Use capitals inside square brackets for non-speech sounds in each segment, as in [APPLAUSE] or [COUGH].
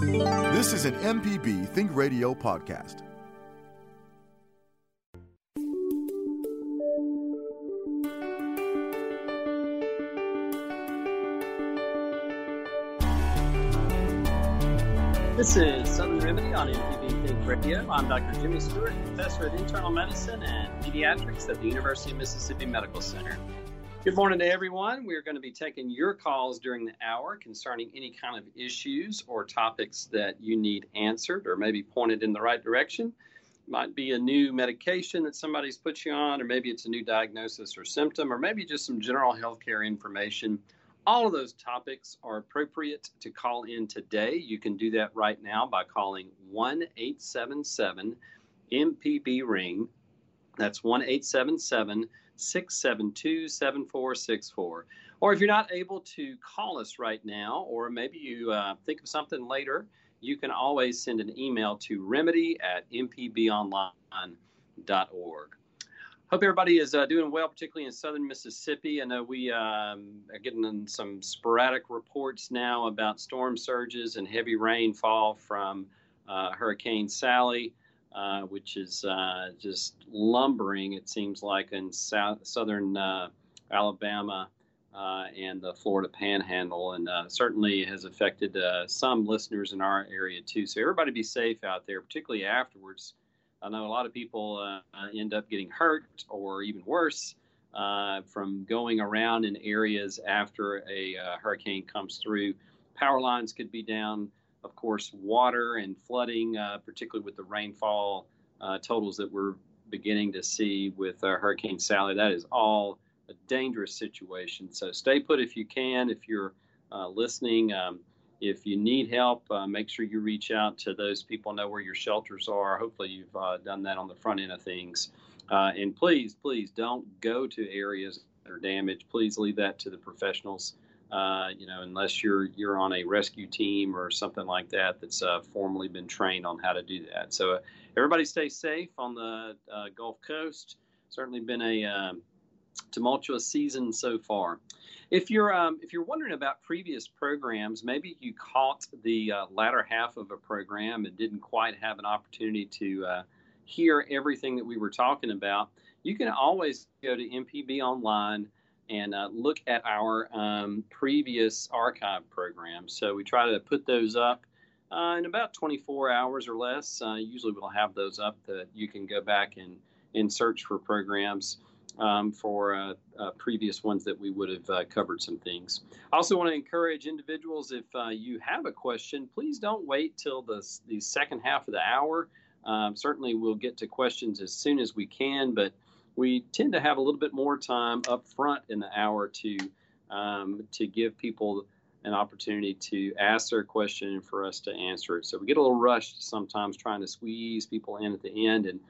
This is an MPB Think Radio podcast. This is Southern Remedy on MPB Think Radio. I'm Dr. Jimmy Stewart, professor of internal medicine and pediatrics at the University of Mississippi Medical Center. Good morning to everyone. We're going to be taking your calls during the hour concerning any kind of issues or topics that you need answered or maybe pointed in the right direction. It might be a new medication that somebody's put you on, or maybe it's a new diagnosis or symptom, or maybe just some general healthcare information all of those topics are appropriate to call in today. You can do that right now by calling 1 877 MPB Ring. That's 1 877 672 7464. Or if you're not able to call us right now, or maybe you uh, think of something later, you can always send an email to remedy at mpbonline.org. Hope everybody is uh, doing well, particularly in southern Mississippi. I know we um, are getting some sporadic reports now about storm surges and heavy rainfall from uh, Hurricane Sally, uh, which is uh, just lumbering, it seems like, in south, southern uh, Alabama uh, and the Florida panhandle, and certainly has affected some listeners in our area too. So, everybody be safe out there, particularly afterwards. I know a lot of people uh, end up getting hurt or even worse uh, from going around in areas after a uh, hurricane comes through. Power lines could be down, of course, water and flooding, uh, particularly with the rainfall uh, totals that we're beginning to see with uh, Hurricane Sally. That is all a dangerous situation. So stay put if you can. If you're listening, um, if you need help, uh, make sure you reach out to those people, know where your shelters are. Hopefully, you've uh, done that on the front end of things. Uh, and please, please don't go to areas that are damaged. Please leave that to the professionals. Uh, you know, unless you're you're on a rescue team or something like that that's uh, formally been trained on how to do that. So uh, everybody stay safe on the Gulf Coast. Certainly been a um, tumultuous season so far. If you're um, if you're wondering about previous programs, maybe you caught the uh, latter half of a program and didn't quite have an opportunity to uh, hear everything that we were talking about. You can always go to MPB Online and uh, look at our um, previous archive programs. So we try to put those up uh, in about 24 hours or less. Uh, usually we'll have those up that you can go back and, and search for programs um, for uh, uh, previous ones that we would have uh, covered some things. I also want to encourage individuals if you have a question, please don't wait till the, the second half of the hour. Um, certainly, we'll get to questions as soon as we can, but we tend to have a little bit more time up front in the hour to um, to give people an opportunity to ask their question and for us to answer it. So we get a little rushed sometimes trying to squeeze people in at the end and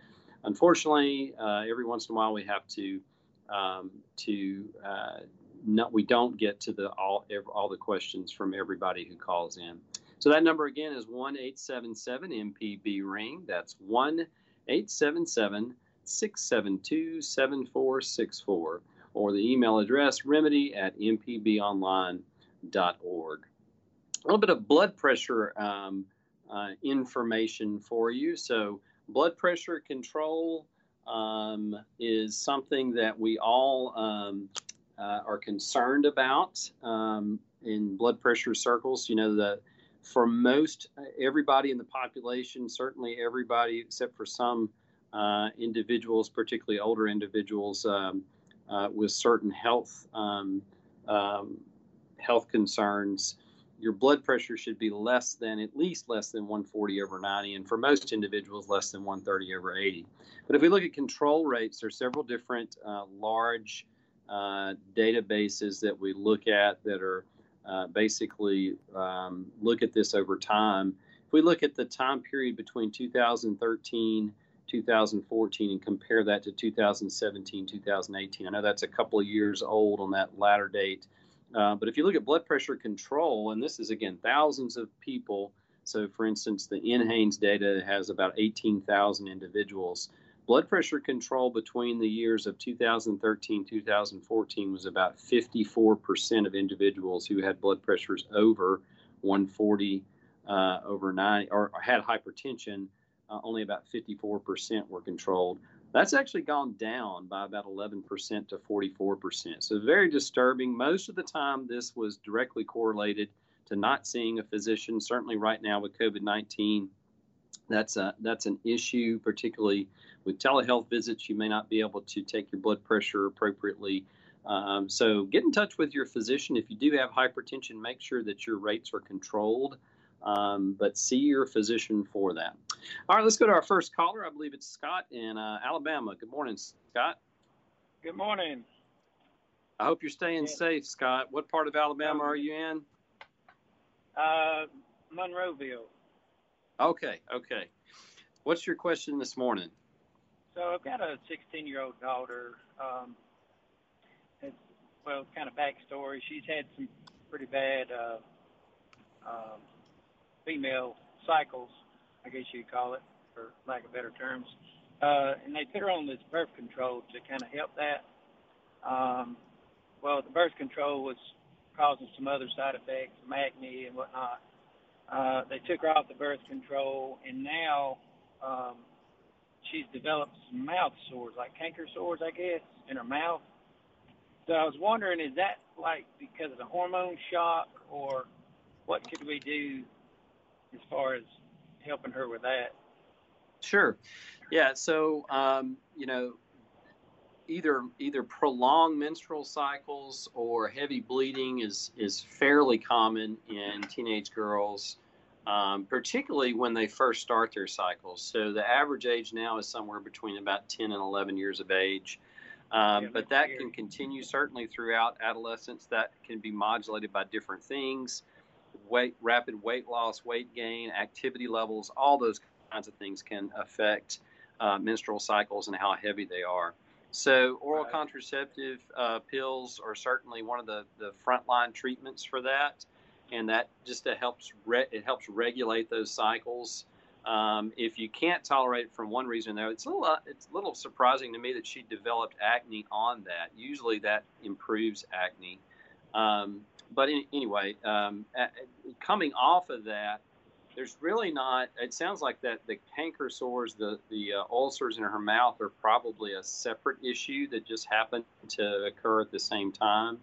Unfortunately, uh, every once in a while we have to um, to uh, not, we don't get to the all all the questions from everybody who calls in. So that number again is one eight seven seven MPB ring. That's one eight seven seven six seven two seven four six four, or the email address remedy at mpbonline.org. A little bit of blood pressure um, uh, information for you. So blood pressure control um, is something that we all um, uh, are concerned about um, in blood pressure circles. You know, the for most everybody in the population, certainly everybody except for some uh, individuals, particularly older individuals um, uh, with certain health um, um, health concerns your blood pressure should be less than at least less than 140 over 90 and for most individuals less than 130 over 80 but if we look at control rates there are several different uh, large uh, databases that we look at that are uh, basically um, look at this over time. If we look at the time period between 2013 2014 and compare that to 2017 2018 i know that's a couple of years old on that latter date uh, but if you look at blood pressure control and this is again thousands of people. So for instance the NHANES data has about 18000 individuals. Blood pressure control between the years of 2013 2014 was about 54% of individuals who had blood pressures over 140 uh, over 90 or, or had hypertension uh, only about 54% were controlled. That's actually gone down by about 11% to 44% so very disturbing. Most of the time this was directly correlated to not seeing a physician. Certainly right now with covid-19 that's a that's an issue particularly with telehealth visits, you may not be able to take your blood pressure appropriately. Um, so get in touch with your physician. If you do have hypertension, make sure that your rates are controlled, um, but see your physician for that. All right, let's go to our first caller. I believe it's Scott in uh, Alabama. Good morning, Scott. Good morning. I hope you're staying yeah. safe, Scott. What part of Alabama are you in? Uh, Monroeville. Okay, okay. What's your question this morning? So I've got a 16 year old daughter. Um, it's, well, kind of backstory. She's had some pretty bad uh, um, female cycles, I guess you'd call it, for lack of better terms. Uh, and they put her on this birth control to kind of help that. Um, well, the birth control was causing some other side effects, some acne and whatnot. Uh, they took her off the birth control, and now um, she's developed some mouth sores, like canker sores, I guess, in her mouth. So I was wondering, is that like because of the hormone shock, or what could we do as far as helping her with that? Sure. Yeah. So um, you know, either either prolonged menstrual cycles or heavy bleeding is is fairly common in teenage girls um, particularly when they first start their cycles. So the average age now is somewhere between about 10 and 11 years of age. Um, yeah, but that can continue certainly throughout adolescence. That can be modulated by different things weight, rapid weight loss, weight gain, activity levels, all those kinds of things can affect uh, menstrual cycles and how heavy they are. So, oral right. contraceptive uh, pills are certainly one of the, the frontline treatments for that and that just helps re- it helps regulate those cycles. Um, if you can't tolerate it from one reason though, it's a little uh, it's a little surprising to me that she developed acne on that. Usually that improves acne. Um, but in, anyway, um, coming off of that, there's really not. It sounds like that the canker sores, the the uh, ulcers in her mouth, are probably a separate issue that just happened to occur at the same time.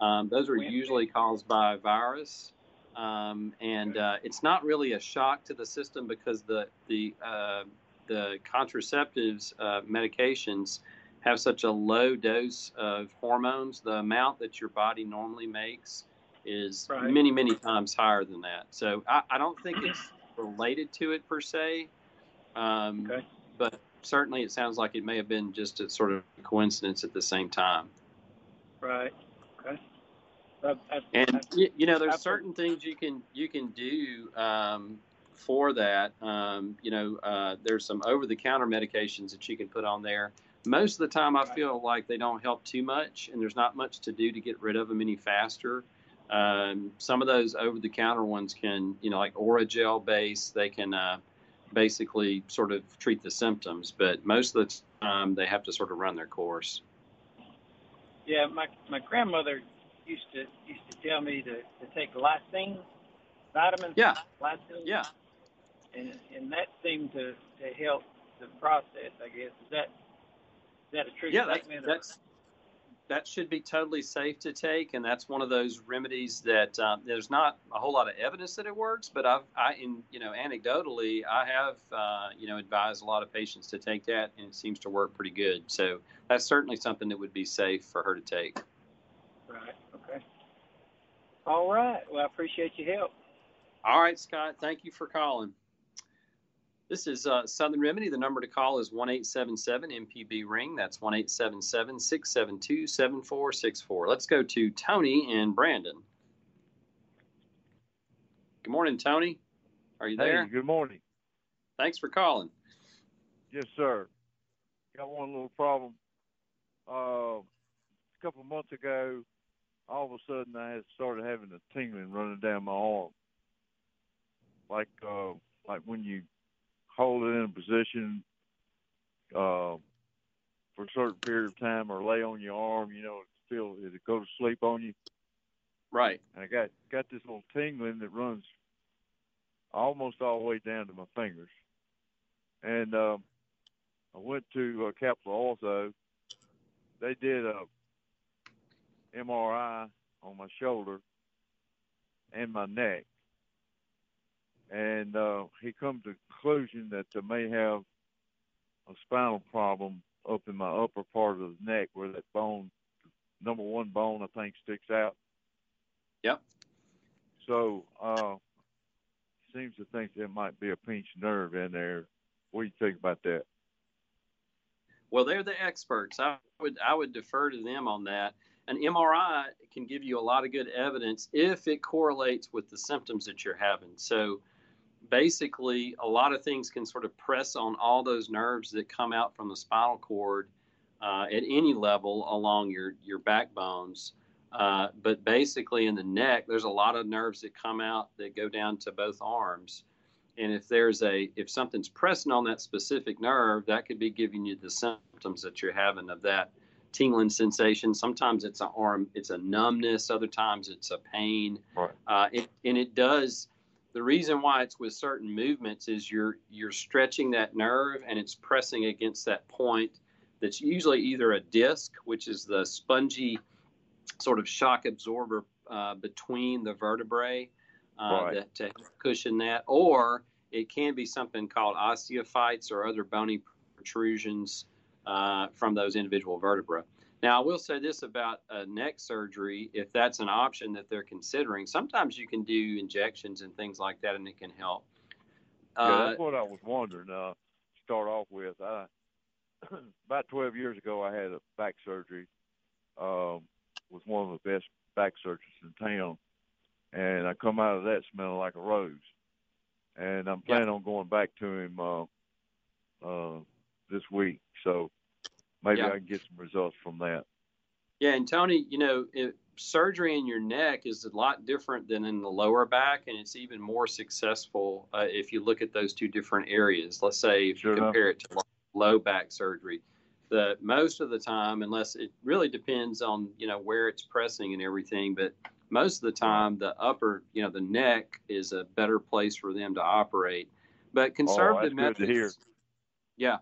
Um, those are usually caused by a virus, um, and uh, it's not really a shock to the system because the the uh, the contraceptives uh, medications have such a low dose of hormones. The amount that your body normally makes is right. many many times higher than that. So I, I, don't think it's related to it per se. Um, okay. But certainly, it sounds like it may have been just a sort of coincidence at the same time. Right and you, you, know, there's certain things you can you can do um, for that. Um, you know, uh, there's some over-the-counter medications that you can put on there. Most of the time, I feel like they don't help too much, and there's not much to do to get rid of them any faster. Um, some of those over-the-counter ones can, you know, like Orajel base, they can uh, basically sort of treat the symptoms, but most of the time they have to sort of run their course. Yeah, my my grandmother used to used to tell me to, to take lysine vitamins. Yeah. Lysine. Yeah. And and that seemed to, to help the process. I guess is that is that a true yeah, statement? That's, that's that should be totally safe to take, and that's one of those remedies that um, there's not a whole lot of evidence that it works. But I've, I, in you know, anecdotally, I have uh, you know advised a lot of patients to take that, and it seems to work pretty good. So that's certainly something that would be safe for her to take. Right. Okay. All right. Well, I appreciate your help. All right, Scott. Thank you for calling. This is uh, Southern Remedy. The number to call is 1 877 MPB Ring. That's 1 877 672 7464. Let's go to Tony and Brandon. Good morning, Tony. Are you there? Hey, good morning. Thanks for calling. Yes, sir. Got one little problem. Uh, a couple of months ago, all of a sudden I had started having a tingling running down my arm, like uh, like when you hold it in a position uh, for a certain period of time or lay on your arm, you know, feel it go to sleep on you. Right. And I got got this little tingling that runs almost all the way down to my fingers. And um, I went to uh, Capital Ortho. They did a MRI on my shoulder and my neck, and uh, he come to the conclusion that I may have a spinal problem up in my upper part of the neck where that bone, number one bone, I think sticks out. Yep. So uh, seems to think there might be a pinched nerve in there. What do you think about that? Well, they're the experts. I would I would defer to them on that. An MRI can give you a lot of good evidence if it correlates with the symptoms that you're having. So basically, a lot of things can sort of press on all those nerves that come out from the spinal cord uh, at any level along your your backbones. Uh, but basically, in the neck, there's a lot of nerves that come out that go down to both arms. And if there's a if something's pressing on that specific nerve, that could be giving you the symptoms that you're having of that tingling sensation. Sometimes it's an arm, it's a numbness. Other times it's a pain. Right. Uh, it, and it does. The reason why it's with certain movements is you're you're stretching that nerve and it's pressing against that point. That's usually either a disc, which is the spongy sort of shock absorber uh, between the vertebrae uh, Right. that, to cushion that, or it can be something called osteophytes or other bony protrusions uh, from those individual vertebrae. Now, I will say this about uh, neck surgery if that's an option that they're considering. Sometimes you can do injections and things like that, and it can help. yeah, Uh, that's what I was wondering. Uh, start off with, I, [CLEARS THROAT] about 12 years ago, I had a back surgery. Um, was one of the best back surgeons in town, and I come out of that smelling like a rose. And I'm planning on going back to him uh, uh, this week, so maybe Yeah. I can get some results from that. Yeah, and Tony, you know, it, surgery in your neck is a lot different than in the lower back, and it's even more successful uh, if you look at those two different areas. Let's say if Sure you enough. compare it to low back surgery, the most of the time, unless it really depends on you know where it's pressing and everything, but most of the time, the upper, you know, the neck is a better place for them to operate. But conservative Oh, good to methods, yeah,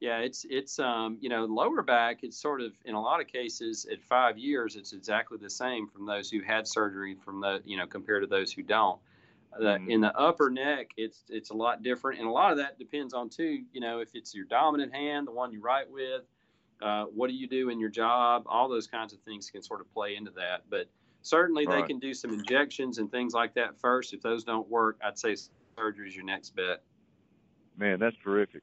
yeah, it's it's um you know lower back. It's sort of in a lot of cases at five years, it's exactly the same from those who had surgery from the you know compared to those who don't. The, Mhm. In the upper neck, it's it's a lot different, and a lot of that depends on too. You know, if it's your dominant hand, the one you write with, uh, what do you do in your job? All those kinds of things can sort of play into that. But certainly, they can do some injections and things like that first. If those don't work, I'd say surgery is your next bet. Man, that's terrific.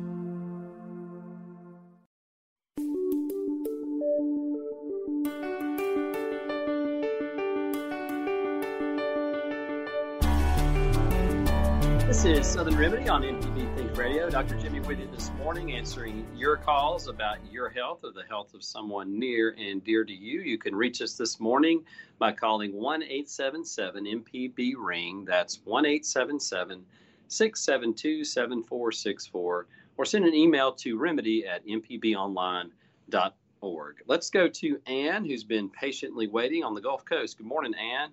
This is Southern Remedy on MPB Think Radio. Dr. Jimmy with you this morning answering your calls about your health or the health of someone near and dear to you. You can reach us this morning by calling 1 877 MPB Ring. That's 1 877 672 7464. Or send an email to remedy at mpbonline.org. org. Let's go to Ann, who's been patiently waiting on the Gulf Coast. Good morning, Ann.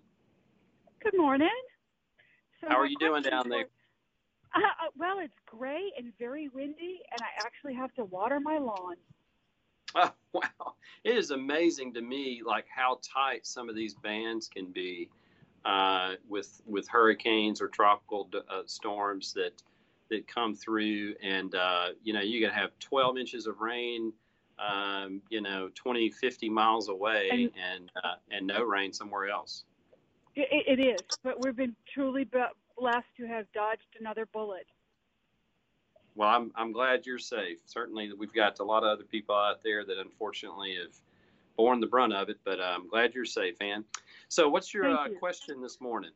Good morning. So How are you doing down there? Uh, uh, well, it's gray and very windy, and I actually have to water my lawn. [LAUGHS] Oh, wow. It is amazing to me, like how tight some of these bands can be uh, with with hurricanes or tropical uh, storms that that come through, and uh, you know you can have 12 inches of rain, um, you know, 20, 50 miles away, and and, uh, and no rain somewhere else. It, it is, but we've been truly blessed to have dodged another bullet. Well, I'm I'm glad you're safe. Certainly, we've got a lot of other people out there that unfortunately have borne the brunt of it, but I'm glad you're safe, Ann. So, what's your uh, you. question this morning?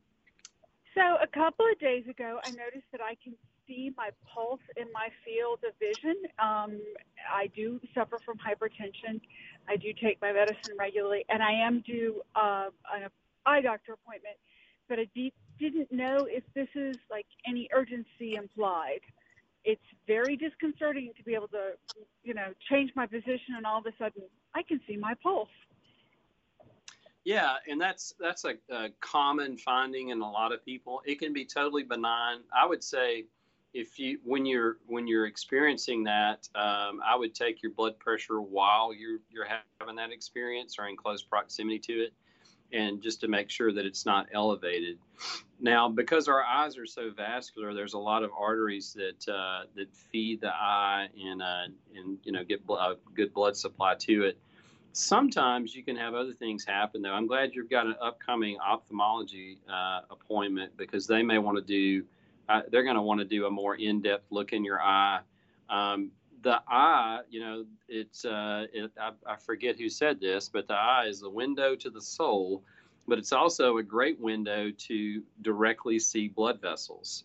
So, a couple of days ago, I noticed that I can see my pulse in my field of vision. Um, I do suffer from hypertension. I do take my medicine regularly, and I am due uh, an eye doctor appointment. But a de- didn't know if this is like any urgency implied. It's very disconcerting to be able to, you know, change my position and all of a sudden I can see my pulse. Yeah, and that's that's a, a, common finding in a lot of people. It can be totally benign. I would say if you when you're when you're experiencing that, um, I would take your blood pressure while you're you're having that experience or in close proximity to it, and just to make sure that it's not elevated. Now, because our eyes are so vascular, there's a lot of arteries that uh, that feed the eye and uh, and you know get a good blood supply to it. Sometimes you can have other things happen though. I'm glad you've got an upcoming ophthalmology uh, appointment because they may want to do uh, they're going to want to do a more in-depth look in your eye. Um, the eye, you know, it's uh, it, I, I, forget who said this, but the eye is the window to the soul, but it's also a great window to directly see blood vessels.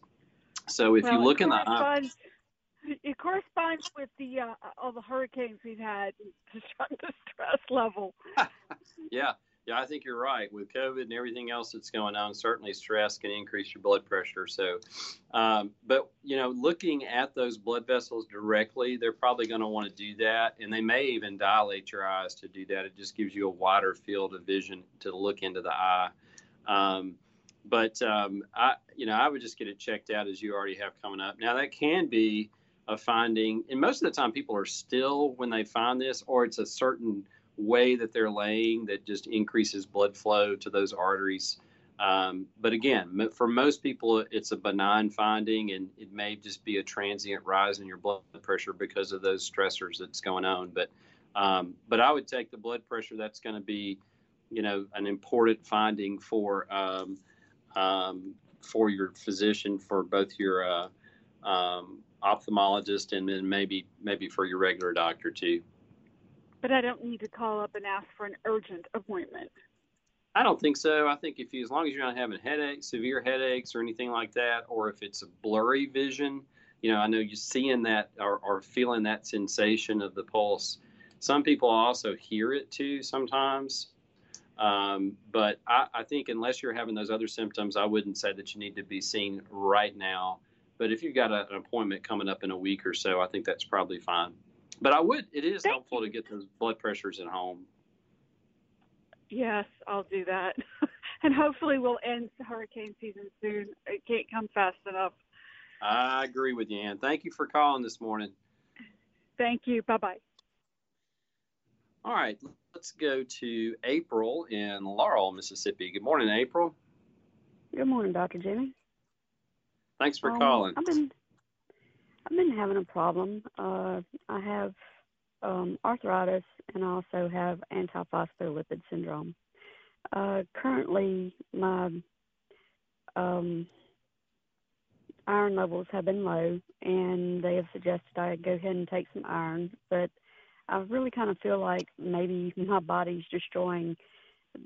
So if well, you look in the eye, it corresponds with the uh, all the hurricanes we've had, the [LAUGHS] stress level. [LAUGHS] yeah, yeah, I think you're right. With COVID and everything else that's going on, certainly stress can increase your blood pressure. So, um, but you know, looking at those blood vessels directly, they're probably going to want to do that, and they may even dilate your eyes to do that. It just gives you a wider field of vision to look into the eye. Um, but um, I, you know, I would just get it checked out as you already have coming up. Now that can be a finding, and most of the time people are still when they find this, or it's a certain way that they're laying that just increases blood flow to those arteries. Um, but again, for most people, it's a benign finding, and it may just be a transient rise in your blood pressure because of those stressors that's going on. But um, but I would take the blood pressure. That's going to be, you know, an important finding for um, um for your physician, for both your uh, um, ophthalmologist, and then maybe maybe for your regular doctor too but I don't need to call up and ask for an urgent appointment. I don't think so. I think if you, as long as you're not having headaches, severe headaches, or anything like that, or if it's a blurry vision, you know, I know you're seeing that or, or feeling that sensation of the pulse. Some people also hear it too sometimes. Um, but I, I, think unless you're having those other symptoms, I wouldn't say that you need to be seen right now. But if you've got a, an appointment coming up in a week or so, I think that's probably fine. But I would. It is Thank helpful to get those blood pressures at home. Yes, I'll do that, [LAUGHS] and hopefully we'll end the hurricane season soon. It can't come fast enough. I agree with you, Ann. Thank you for calling this morning. Thank you. Bye bye. All right, let's go to April in Laurel, Mississippi. Good morning, April. Good morning, Dr. Jimmy. Thanks for um, calling. I've been I've been having a problem. Uh, I have um, arthritis and I also have antiphospholipid syndrome. Uh, currently, my um, iron levels have been low, and they have suggested I go ahead and take some iron. But I really kind of feel like maybe [LAUGHS] my body's destroying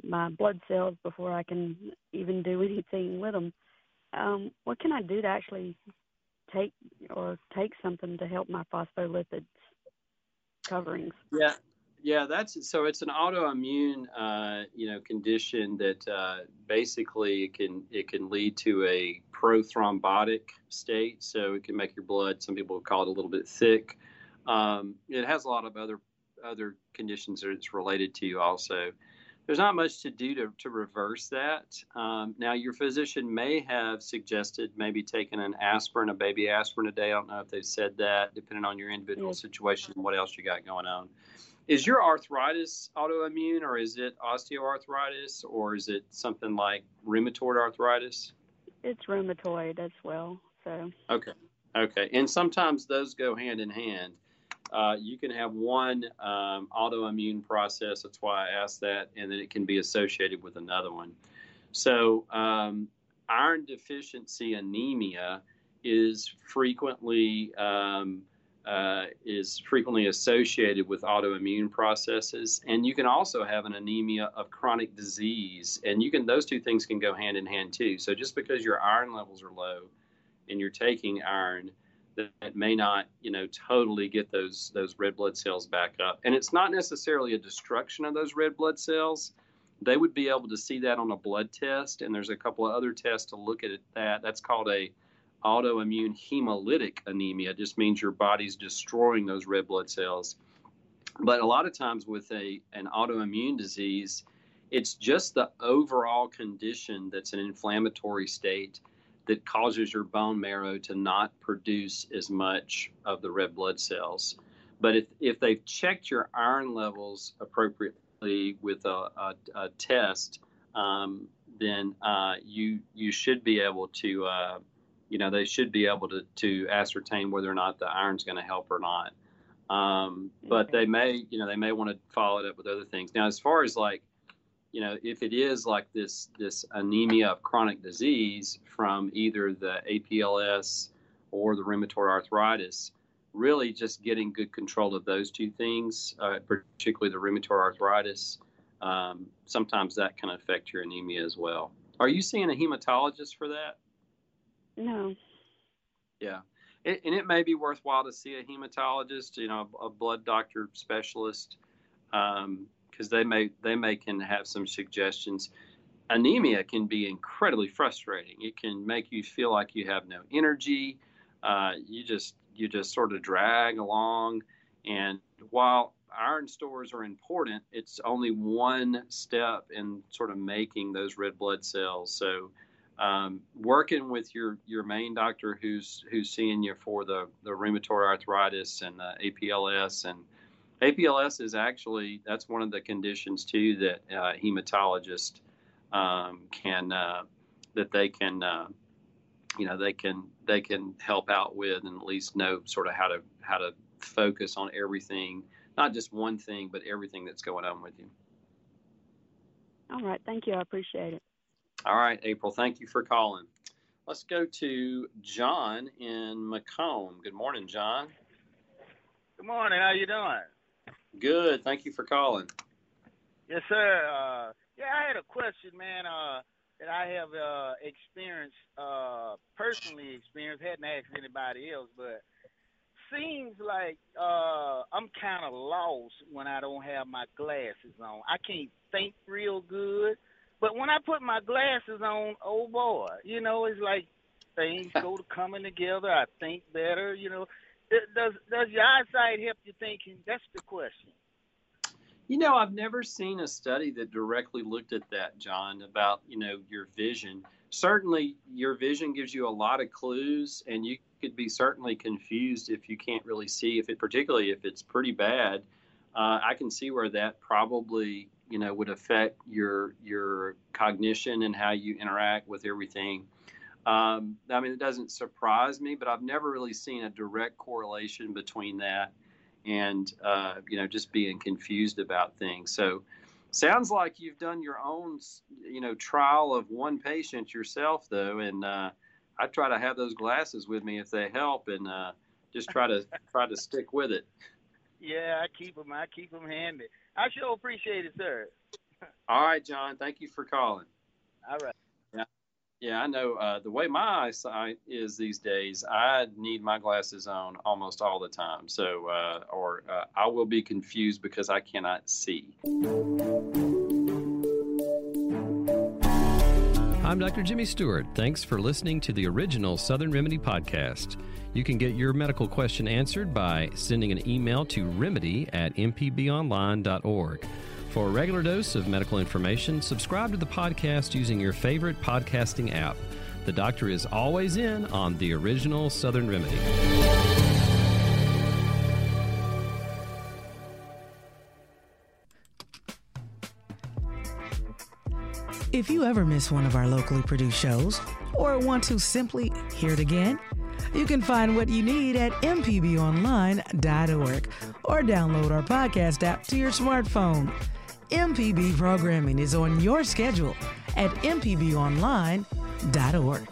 my blood cells before I can even do [LAUGHS] anything with them. Um, what can I do to actually take or take something to help my phospholipids coverings. Yeah, yeah, that's so. It's an autoimmune, uh, you know, condition that uh, basically it can it can lead to a prothrombotic state. So it can make your blood. Some people call it a little bit thick. Um, it has a lot of other other conditions that it's related to also. There's not much to do to, to reverse that. Um, now, your physician may have suggested maybe taking an aspirin, a baby aspirin a day. I don't know if they've said that, depending on your individual situation and what else you got going on. Is your arthritis autoimmune, or is it osteoarthritis, or is it something like rheumatoid arthritis? It's rheumatoid as well. So okay, okay, and sometimes those go hand in hand. Uh, you can have one um, autoimmune process. That's why I asked that, and then it can be associated with another one. So, um, iron deficiency anemia is frequently um, uh, is frequently associated with autoimmune processes, and you can also have an anemia of chronic disease, and you can those two things can go hand in hand too. So just because your iron levels are low, and you're taking iron, that may not, you know, totally get those those red blood cells back up, and it's not necessarily a destruction of those red blood cells. They would be able to see that on a blood test, and there's a couple of other tests to look at that. That's called a autoimmune hemolytic anemia. It just means your body's destroying those red blood cells. But a lot of times with a an autoimmune disease, it's just the overall condition that's an inflammatory state that causes your bone marrow to not produce as much of the red blood cells. But if, if they've checked your iron levels appropriately with a, a, a test, um, then uh, you you should be able to uh, you know, they should be able to, to ascertain whether or not the iron's going to help or not. Um, but they may, you know, they may want to follow it up with other things. Now, as far as like, you know, if it is like this this anemia of chronic disease from either the APLS or the rheumatoid arthritis, really just getting good control of those two things, uh, particularly the rheumatoid arthritis, um, sometimes that can affect your anemia as well. Are you seeing a hematologist for that? No. Yeah. It, and it may be worthwhile to see a hematologist, you know, a blood doctor specialist, because they may they may can have some suggestions. Anemia can be incredibly frustrating. It can make you feel like you have no energy. Uh, you just you just sort of drag along, and while iron stores are important, it's only one step in sort of making those red blood cells. So um, working with your your main doctor who's who's seeing you for the the rheumatoid arthritis and the APLS and APLS is actually that's one of the conditions too that uh, hematologists um, can uh, that they can uh, you know they can they can help out with and at least know sort of how to how to focus on everything not just one thing but everything that's going on with you. All right, thank you. I appreciate it. All right, April, thank you for calling. Let's go to John in McComb. Good morning, John. Good morning. How you doing? Good. Thank you for calling. Yes, sir. Uh, yeah, I had a question, man. Uh, that I have uh, experienced, uh, personally experienced. Hadn't asked anybody else, but seems like uh, I'm kind of lost when I don't have my glasses on. I can't think real good. But when I put my glasses on, oh boy, you know, it's like things [LAUGHS] go to coming together. I think better, you know. Does does your eyesight help you thinking? That's the question. You know, I've never seen a study that directly looked at that, John, about, you know, your vision. Certainly, your vision gives you a lot of clues, and you could be certainly confused if you can't really see, if it, particularly if it's pretty bad. Uh, I can see where that probably you know would affect your your cognition and how you interact with everything. Um, I mean, it doesn't surprise me, but I've never really seen a direct correlation between that and uh, you know just being confused about things. So, sounds like you've done your own you know trial of one patient yourself, though, and uh, I try to have those glasses with me if they help, and uh, just try to try to stick with it. Yeah, I keep them. I keep them handy. I sure appreciate it, sir. All right, John. Thank you for calling. All right. Yeah. I know uh, the way my eyesight is these days. I need my glasses on almost all the time. So, uh, or uh, I will be confused because I cannot see. I'm Dr. Jimmy Stewart. Thanks for listening to the original Southern Remedy podcast. You can get your medical question answered by sending an email to remedy at mpbonline.org. For a regular dose of medical information, subscribe to the podcast using your favorite podcasting app. The doctor is always in on the original Southern Remedy. If you ever miss one of our locally produced shows or want to simply hear it again, you can find what you need at mpbonline.org or download our podcast app to your smartphone. MPB programming is on your schedule at mpbonline.org.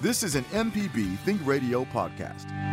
This is an MPB Think Radio podcast.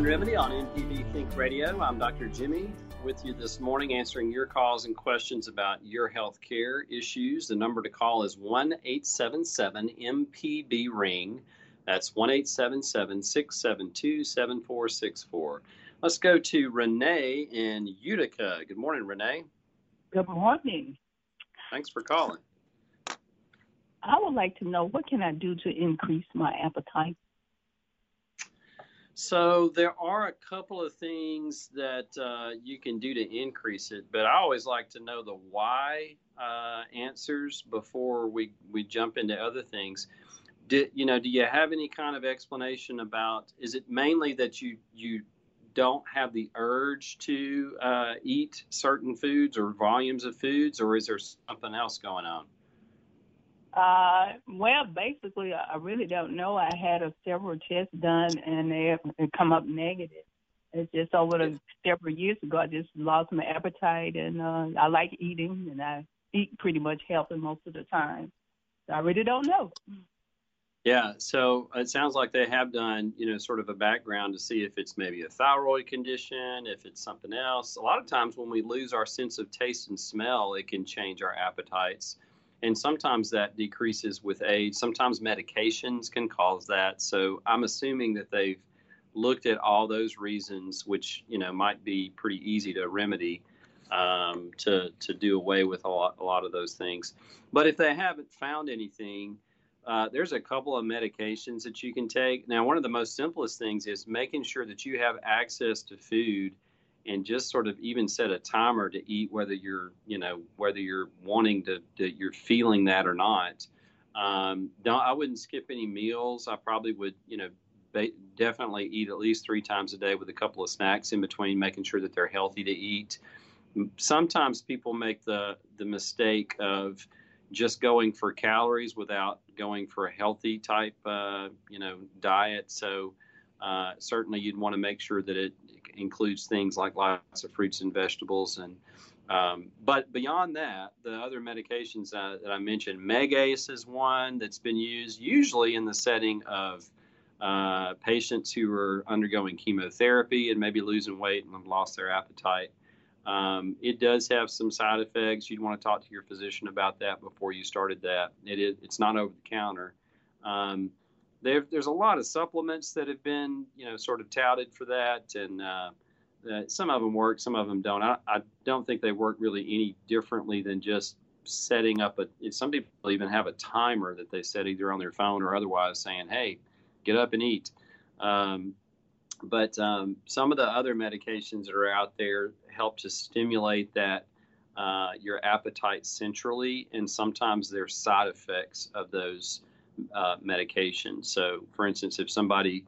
Southern Remedy on MPB Think Radio. I'm Dr. Jimmy with you this morning answering your calls and questions about your health care issues. The number to call is 1 877 MPB Ring. That's 1 877 672 7464. Let's go to Renee in Utica. Good morning, Renee. Good morning. Thanks for calling. I would like to know what can I do to increase my appetite? So there are a couple of things that uh, you can do to increase it, but I always like to know the why uh, answers before we, we jump into other things. Do, you know, do you have any kind of explanation about? Is it mainly that you you don't have the urge to uh, eat certain foods or volumes of foods, or is there something else going on? Uh, well, basically, I really don't know. I had a several tests done, and they have come up negative. It's just over the several years ago, I just lost my appetite, and uh, I like eating, and I eat pretty much healthy most of the time. So I really don't know. Yeah, so it sounds like they have done, you know, sort of a background to see if it's maybe a thyroid condition, if it's something else. A lot of times when we lose our sense of taste and smell, it can change our appetites. And sometimes that decreases with age. Sometimes medications can cause that. So I'm assuming that they've looked at all those reasons, which, you know, might be pretty easy to remedy um, to, to do away with a lot, a lot of those things. But if they haven't found anything, uh, there's a couple of medications that you can take. Now, one of the most simplest things is making sure that you have access to food and just sort of even set a timer to eat whether you're, you know, whether you're wanting to, to you're feeling that or not. Um, no, I wouldn't skip any meals. I probably would, you know, ba- definitely eat at least three times a day with a couple of snacks in between, making sure that they're healthy to eat. Sometimes people make the the mistake of just going for calories without going for a healthy type, uh, you know, diet. So uh, certainly you'd want to make sure that it includes things like lots of fruits and vegetables. And um, but beyond that, the other medications uh, that I mentioned, Megace is one that's been used usually in the setting of uh, patients who are undergoing chemotherapy and maybe losing weight and have lost their appetite. Um, it does have some side effects. You'd want to talk to your physician about that before you started that. It is it's not over the counter. Um, there's a lot of supplements that have been you know sort of touted for that, and uh, some of them work, some of them don't. I, I, don't think they work really any differently than just setting up a. Some people even have a timer that they set either on their phone or otherwise, saying, "Hey, get up and eat." Um, but um, some of the other medications that are out there help to stimulate that uh, your appetite centrally, and sometimes there's side effects of those uh, medications. So, for instance, if somebody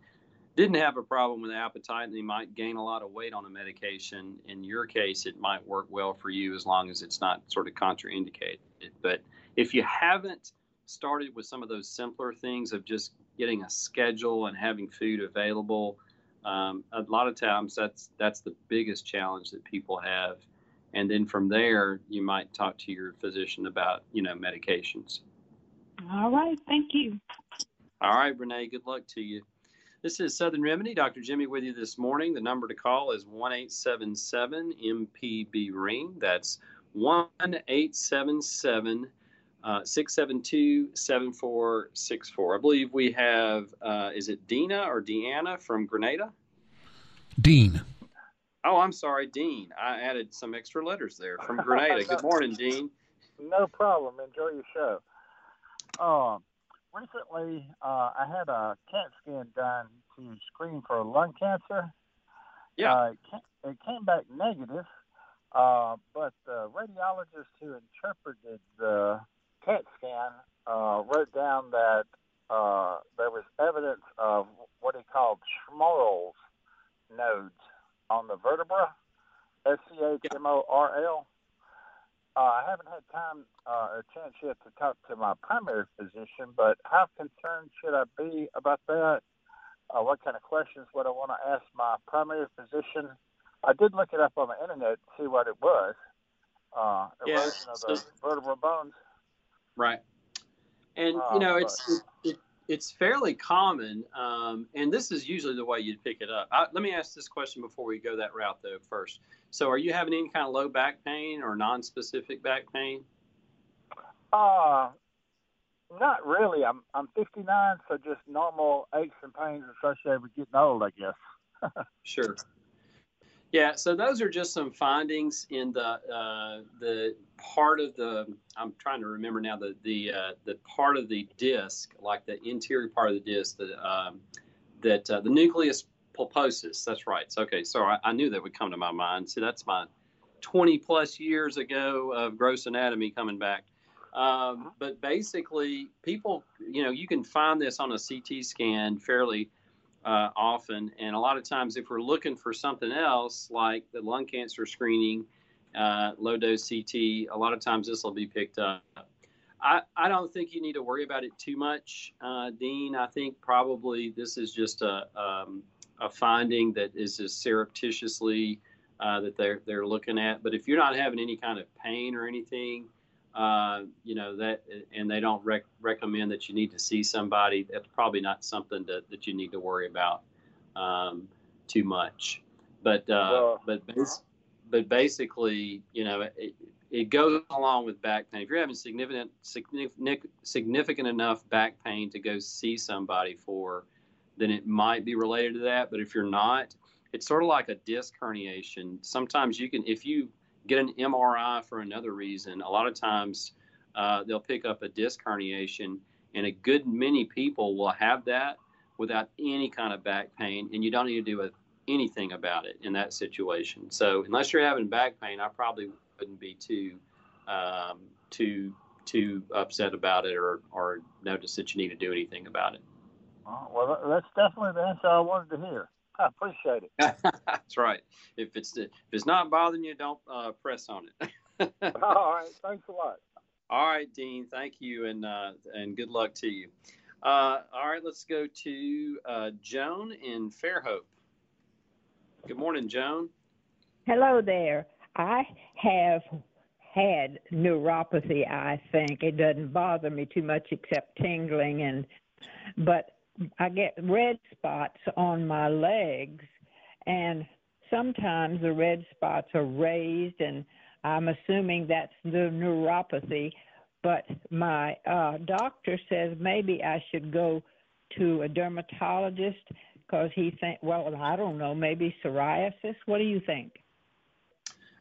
didn't have a problem with appetite and they might gain a lot of weight on a medication, in your case, it might work well for you as long as it's not sort of contraindicated. But if you haven't started with some of those simpler things of just getting a schedule and having food available, um, a lot of times that's that's the biggest challenge that people have, and then from there you might talk to your physician about you know medications. All right, thank you. All right, Renee. Good luck to you. This is Southern Remedy. Dr. Jimmy with you this morning. The number to call is 1 MPB Ring. That's 1 672 7464. I believe we have, uh, is it Dina or Deanna from Grenada? Dean. Oh, I'm sorry, Dean. I added some extra letters there from Grenada. Good morning, Dean. [LAUGHS] No problem. Enjoy your show. Um, recently, uh, I had a CAT scan done to screen for lung cancer. Yeah. Uh, it, came, it came back negative, uh, but the radiologist who interpreted the CAT scan uh, wrote down that uh, there was evidence of what he called Schmorl's nodes on the vertebra, S C H M O R L. Uh, I haven't had time uh, or chance yet to talk to my primary physician, but how concerned should I be about that? Uh, what kind of questions would I want to ask my primary physician? I did look it up on the internet to see what it was. Uh, erosion Yeah, of the vertebral bones. Right. And Uh, you know, it's it, it, it's fairly common, um, and this is usually the way you'd pick it up. I, let me ask this question before we go that route, though. First, so are you having any kind of low back pain or non-specific back pain? Uh, not really. I'm I'm 59, so just normal aches and pains associated with getting old, I guess. [LAUGHS] Sure. Yeah, so those are just some findings in the uh, the part of the I'm trying to remember now the the uh, the part of the disc, like the interior part of the disc, the um, that uh, the nucleus pulposus. That's right. Okay, so I, I knew that would come to my mind. See, that's my 20 plus years ago of gross anatomy coming back. Um, but basically, people, you know, you can find this on a CT scan fairly uh, often. And a lot of times, if we're looking for something else, like the lung cancer screening, uh, low dose CT, a lot of times this will be picked up. I, I don't think you need to worry about it too much, uh, Dean. I think probably this is just a, um, a finding that is just surreptitiously uh, that they're they're looking at. But if you're not having any kind of pain or anything, uh, you know that, and they don't rec- recommend that you need to see somebody, that's probably not something that, that you need to worry about um, too much. But uh, but bas- but basically, you know, it, it goes along with back pain. If you're having significant significant significant enough back pain to go see somebody for, then it might be related to that. But if you're not, it's sort of like a disc herniation. Sometimes you can, if you get an MRI for another reason, a lot of times uh, they'll pick up a disc herniation, and a good many people will have that without any kind of back pain, and you don't need to do anything about it in that situation. So unless you're having back pain, I probably wouldn't be too um, too too upset about it or or notice that you need to do anything about it. Oh, well, that's definitely the answer I wanted to hear. I appreciate it. [LAUGHS] That's right. If it's if it's not bothering you, don't uh, press on it. [LAUGHS] All right. Thanks a lot. All right, Dean. Thank you, and uh, and good luck to you. Uh, all right, let's go to uh, Joan in Fairhope. Good morning, Joan. Hello there. I have had neuropathy, I think. It doesn't bother me too much except tingling and but I get red spots on my legs and sometimes the red spots are raised and I'm assuming that's the neuropathy, but my uh doctor says maybe I should go to a dermatologist because he think well I don't know maybe psoriasis. What do you think?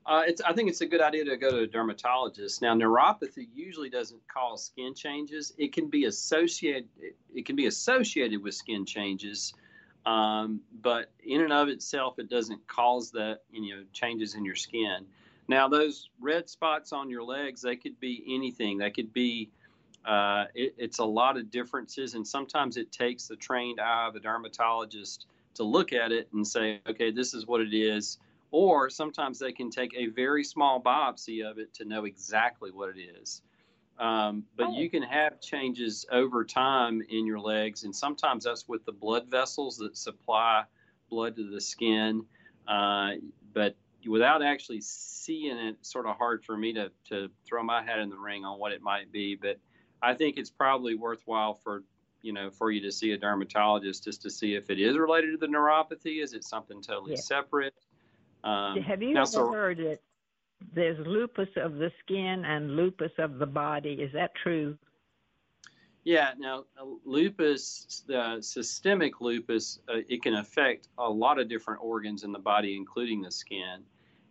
Uh, it's, I think it's a good idea to go to a dermatologist. Now, neuropathy usually doesn't cause skin changes. It can be associated. It can be associated with skin changes, um, but in and of itself, it doesn't cause that you know changes in your skin. Now, those red spots on your legs, they could be anything. They could be. Uh, it, it's a lot of differences, and sometimes it takes the trained eye of a dermatologist to look at it and say, okay, this is what it is or sometimes they can take a very small biopsy of it to know exactly what it is. Um, but you can have changes over time in your legs, and sometimes that's with the blood vessels that supply blood to the skin. Uh, but without actually seeing it, sort of hard for me to, to throw my hat in the ring on what it might be. But I think it's probably worthwhile for you know, for you to see a dermatologist just to see if it is related to the neuropathy. Is it something totally Yeah. separate? Um, Have you ever so- heard that there's lupus of the skin and lupus of the body? Is that true? Yeah, now uh, lupus, the systemic lupus, uh, it can affect a lot of different organs in the body, including the skin.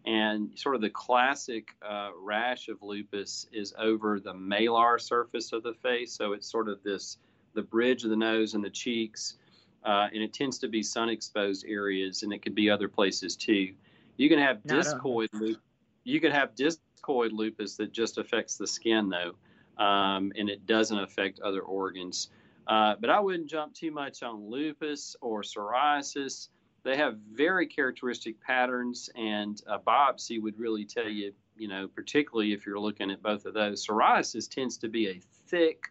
And sort of the classic uh, rash of lupus is over the malar surface of the face. So it's sort of this, the bridge of the nose and the cheeks. Uh, and it tends to be sun exposed areas, and it could be other places too. You can have Not discoid lupus. You could have discoid lupus that just affects the skin, though um, and it doesn't affect other organs. Uh, but I wouldn't jump too much on lupus or psoriasis. They have very characteristic patterns, and a biopsy would really tell you, you know, particularly if you're looking at both of those. Psoriasis tends to be a thick,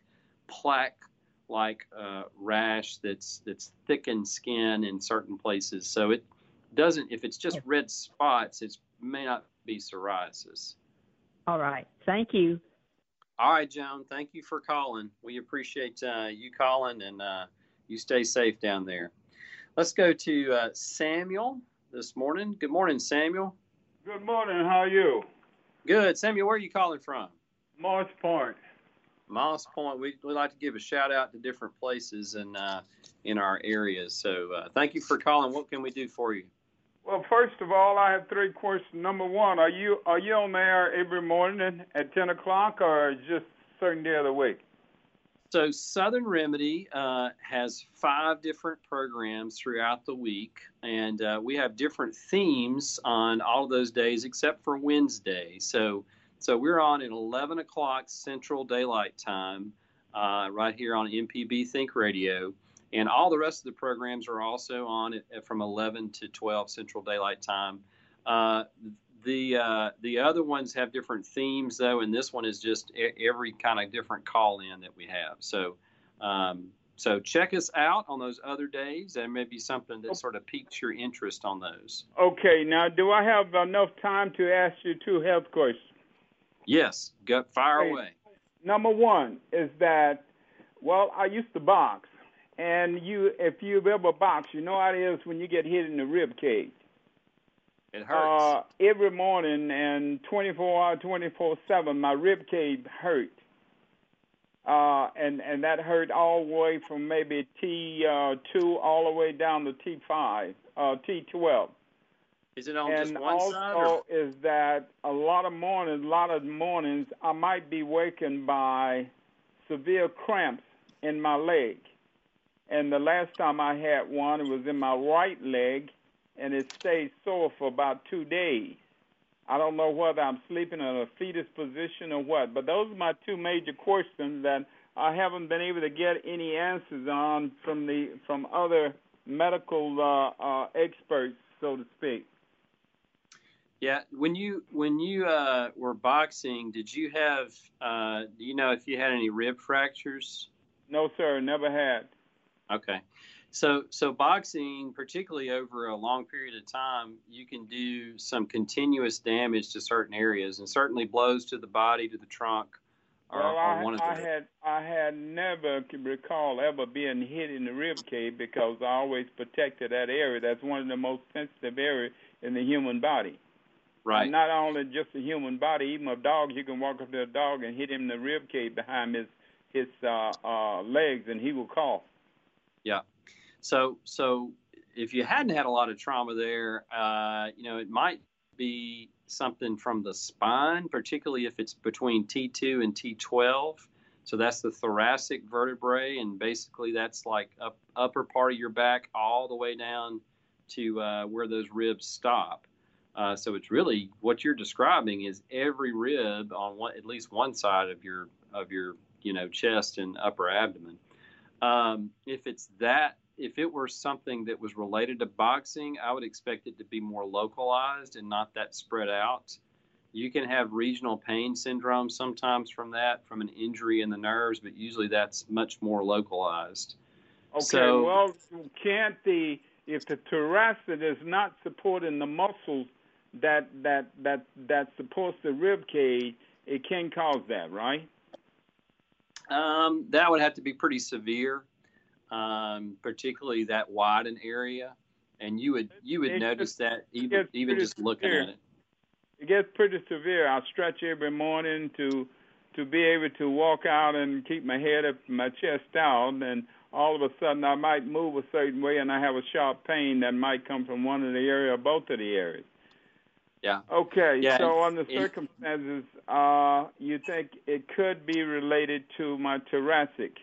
plaque-like uh, rash that's that's thickened skin in certain places. So it doesn't. If it's just red spots, it may not be psoriasis. All right. Thank you. All right, Joan. Thank you for calling. We appreciate uh, you calling, and uh, you stay safe down there. Let's go to uh, Samuel this morning. Good morning, Samuel. Good morning. How are you? Good, Samuel. Where are you calling from? Moss Point. Moss Point. We we like to give a shout out to different places in uh, in our areas. So uh, thank you for calling. What can we do for you? Well, first of all, I have three questions. Number one, are you are you on there every morning at ten o'clock, or just certain day of the week? So Southern Remedy uh, has five different programs throughout the week, and uh, we have different themes on all of those days except for Wednesday. So, so we're on at 11 o'clock Central Daylight Time, uh, right here on MPB Think Radio, and all the rest of the programs are also on at, from 11 to 12 Central Daylight Time. Uh, the uh, the other ones have different themes though, and this one is just every kind of different call in that we have. So um, so check us out on those other days. There may be something that sort of piques your interest on those. Okay. Now, do I have enough time to ask you two health questions? Yes, go fire Hey. away. Number one is that, well, I used to box, and you, if you've ever boxed, you know how it is when you get hit in the rib cage. It hurts. Uh, every morning and 24 hour, 24 seven, my rib cage hurt. Uh, and and that hurt all the way from maybe T uh, two all the way down to T five, uh, T twelve. Is it on and just one also side? Or? is that a lot of mornings, a lot of mornings, I might be wakened by severe cramps in my leg. And the last time I had one, it was in my right leg, and it stayed sore for about two days. I don't know whether I'm sleeping in a fetus position or what, but those are my two major questions that I haven't been able to get any answers on from the from other medical uh, uh, experts, so to speak. Yeah, when you when you uh, were boxing, did you have? Uh, do you know if you had any rib fractures? No, sir, never had. Okay. So, so boxing, particularly over a long period of time, you can do some continuous damage to certain areas, and certainly blows to the body, to the trunk, are, well, I, one of I the. had I had never recall ever being hit in the rib cage because I always protected that area. That's one of the most sensitive areas in the human body. Right. And not only just the human body, even a dog, you can walk up to a dog and hit him in the rib cage behind his his uh, uh, legs, and he will cough. Yeah. So, so if you hadn't had a lot of trauma there, uh, you know, it might be something from the spine, particularly if it's between T2 and T12. So that's the thoracic vertebrae, and basically that's like up upper part of your back all the way down to uh, where those ribs stop. Uh, so it's really what you're describing is every rib on one, at least one side of your of your you know chest and upper abdomen. Um, if it's that, if it were something that was related to boxing, I would expect it to be more localized and not that spread out. You can have regional pain syndrome sometimes from that, from an injury in the nerves, but usually that's much more localized. Okay, So- well, can't the if the thoracic is not supporting the muscles that that that that supports the rib cage, it can cause that, right? Um, that would have to be pretty severe. um, particularly that widen area, and you would you would notice that even even just looking severe. at it. It gets pretty severe. I stretch every morning to to be able to walk out and keep my head up, my chest out, and all of a sudden I might move a certain way, and I have a sharp pain that might come from one of the area or both of the areas. Yeah. Okay, Yeah, so on the circumstances, uh, you think it could be related to my thoracic?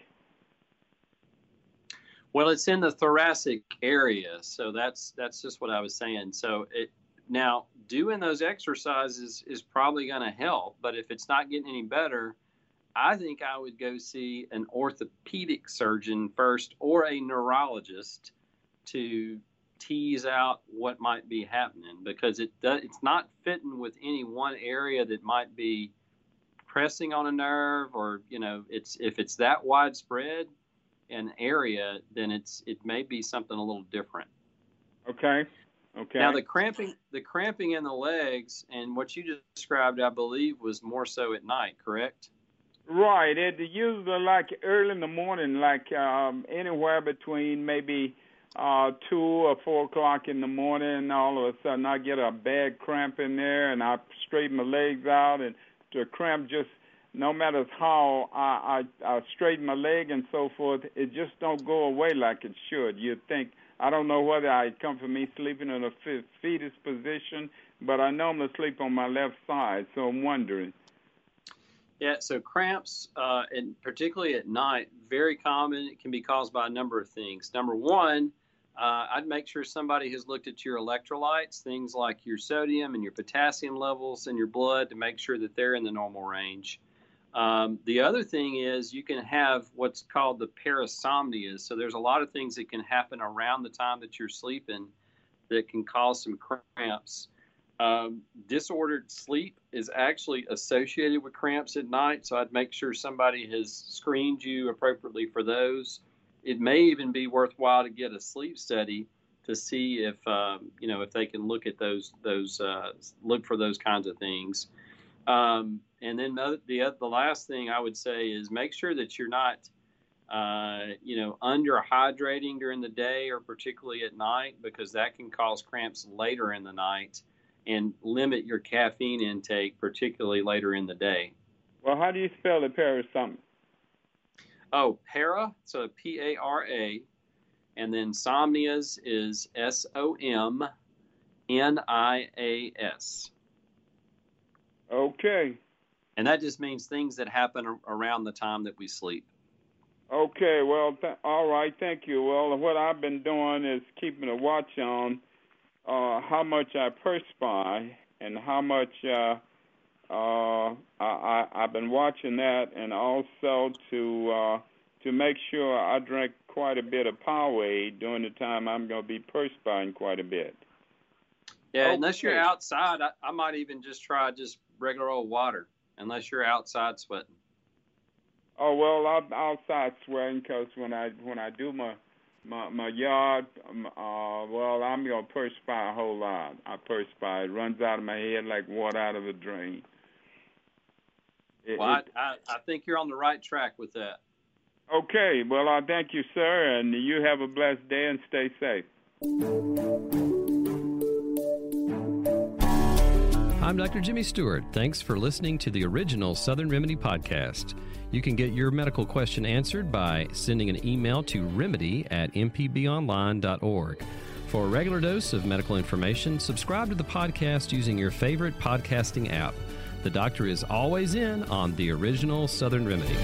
Well, it's in the thoracic area, so that's that's just what I was saying. So it now doing those exercises is probably going to help, but if it's not getting any better, I think I would go see an orthopedic surgeon first or a neurologist to tease out what might be happening because it does, it's not fitting with any one area that might be pressing on a nerve or you know it's if it's that widespread an area then it's it may be something a little different Okay. Okay. now the cramping the cramping in the legs and what you just described i believe was more so at night correct Right. It usually like early in the morning, like um, anywhere between maybe uh, two or four o'clock in the morning. All of a sudden, I get a bad cramp in there, and I straighten my legs out, and the cramp just, no matter how I, I, I straighten my leg and so forth, it just don't go away like it should. You think I don't know whether I come from me sleeping in a fe- fetus position, but I normally sleep on my left side, so I'm wondering. Yeah, so cramps, uh, and particularly at night, very common. It can be caused by a number of things. Number one, uh, I'd make sure somebody has looked at your electrolytes, things like your sodium and your potassium levels in your blood, to make sure that they're in the normal range. Um, the other thing is you can have what's called the parasomnia. So there's a lot of things that can happen around the time that you're sleeping that can cause some cramps. Um, disordered sleep is actually associated with cramps at night, so I'd make sure somebody has screened you appropriately for those. It may even be worthwhile to get a sleep study to see if um, you know if they can look at those those uh, look for those kinds of things. Um, and then the the the last thing I would say is make sure that you're not uh, you know under hydrating during the day or particularly at night because that can cause cramps later in the night and limit your caffeine intake, particularly later in the day. Well, how do you spell the parasomnia? Oh, para, so P A R A, and then somnias is S O M N I A S. Okay. And that just means things that happen around the time that we sleep. Okay, well, th- all right, thank you. Well, what I've been doing is keeping a watch on uh, how much I perspire and how much uh, uh, I, I, I've been watching that, and also to uh, to make sure I drink quite a bit of Powerade during the time I'm going to be perspiring quite a bit. Yeah, unless you're outside, I, I might even just try just regular old water, unless you're outside sweating. Oh well, I'm outside sweating because when I when I do my my my yard, um, uh, well, I'm gonna perspire a whole lot. I perspire. It runs out of my head like water out of a drain. It- Well, I, I, I think you're on the right track with that. okay, well, I thank you, sir, and you have a blessed day and stay safe. I'm Dr. Jimmy Stewart. Thanks for listening to the original Southern Remedy podcast. You can get your medical question answered by sending an email to remedy at mpbonline.org. For a regular dose of medical information, subscribe to the podcast using your favorite podcasting app. The doctor is always in on the original Southern Remedy.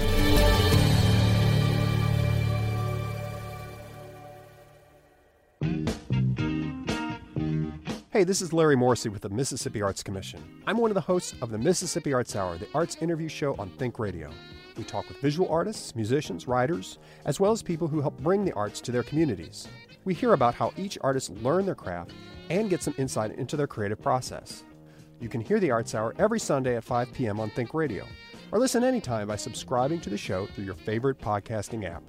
Hey, this is Larry Morrissey with the Mississippi Arts Commission. I'm one of the hosts of the Mississippi Arts Hour, the arts interview show on Think Radio. We talk with visual artists, musicians, writers, as well as people who help bring the arts to their communities. We hear about how each artist learned their craft and get some insight into their creative process. You can hear the Arts Hour every Sunday at 5 p.m. on Think Radio, or listen anytime by subscribing to the show through your favorite podcasting app.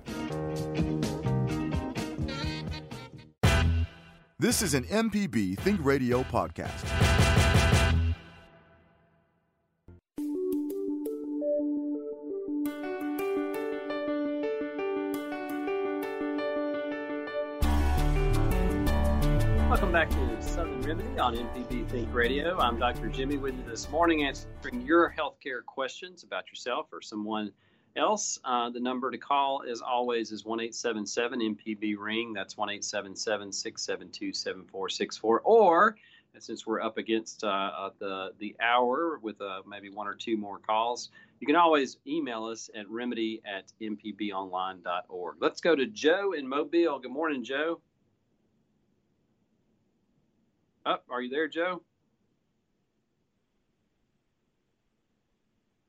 This is an MPB Think Radio podcast. On MPB Think Radio. I'm Dr. Jimmy with you this morning answering your healthcare questions about yourself or someone else. Uh, the number to call, as always, is 1 MPB Ring. That's 1 672 7464. Or, since we're up against uh, uh, the, the hour with uh, maybe one or two more calls, you can always email us at remedy at mpbonline.org. Let's go to Joe in Mobile. Good morning, Joe. Up, oh, are you there, Joe?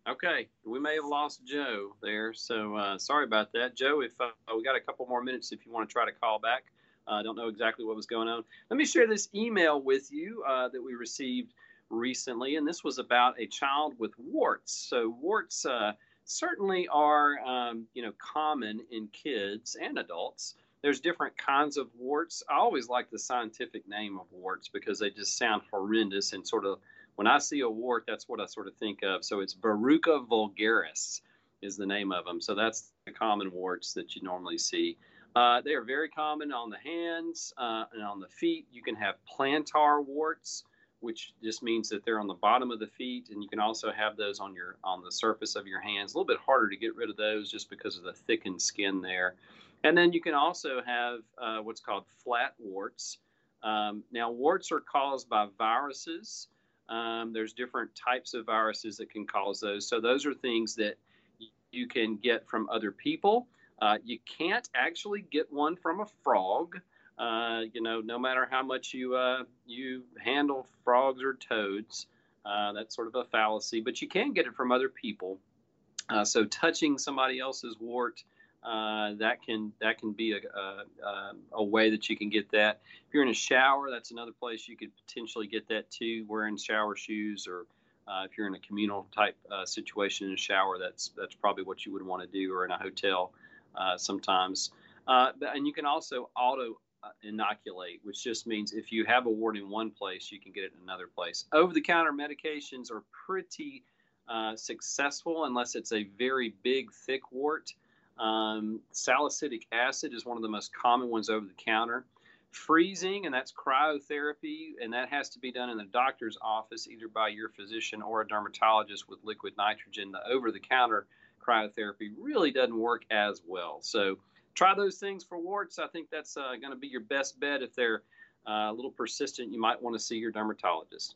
Okay, we may have lost Joe there, so uh, sorry about that, Joe. If uh, we got a couple more minutes, if you want to try to call back, I uh, don't know exactly what was going on. Let me share this email with you uh, that we received recently, and this was about a child with warts. So warts uh, certainly are, um, you know, common in kids and adults there's different kinds of warts. I always like the scientific name of warts because they just sound horrendous and sort of when I see a wart, that's what I sort of think of. So it's Verruca vulgaris is the name of them. So that's the common warts that you normally see. Uh, they are very common on the hands uh, and on the feet. You can have plantar warts, which just means that they're on the bottom of the feet, and you can also have those on your on the surface of your hands. A little bit harder to get rid of those just because of the thickened skin there. And then you can also have uh, what's called flat warts. Um, now, warts are caused by viruses. Um, there's different types of viruses that can cause those. So, those are things that you can get from other people. Uh, you can't actually get one from a frog. Uh, you know, no matter how much you uh, you handle frogs or toads, uh, that's sort of a fallacy. But you can get it from other people. Uh, so, touching somebody else's wart uh, that can that can be a, a, a, way that you can get that. If you're in a shower, that's another place you could potentially get that too. Wearing shower shoes, or uh, if you're in a communal type uh, situation in a shower, that's that's probably what you would want to do, or in a hotel uh, sometimes. Uh, but, and you can also auto inoculate, which just means if you have a wart in one place, you can get it in another place. Over-the-counter medications are pretty successful unless it's a very big, thick wart. Um, salicylic acid is one of the most common ones over the counter. Freezing, and that's cryotherapy, and that has to be done in the doctor's office, either by your physician or a dermatologist with liquid nitrogen. The over the counter cryotherapy really doesn't work as well. So try those things for warts. I think that's uh, going to be your best bet. If they're uh, a little persistent, you might want to see your dermatologist.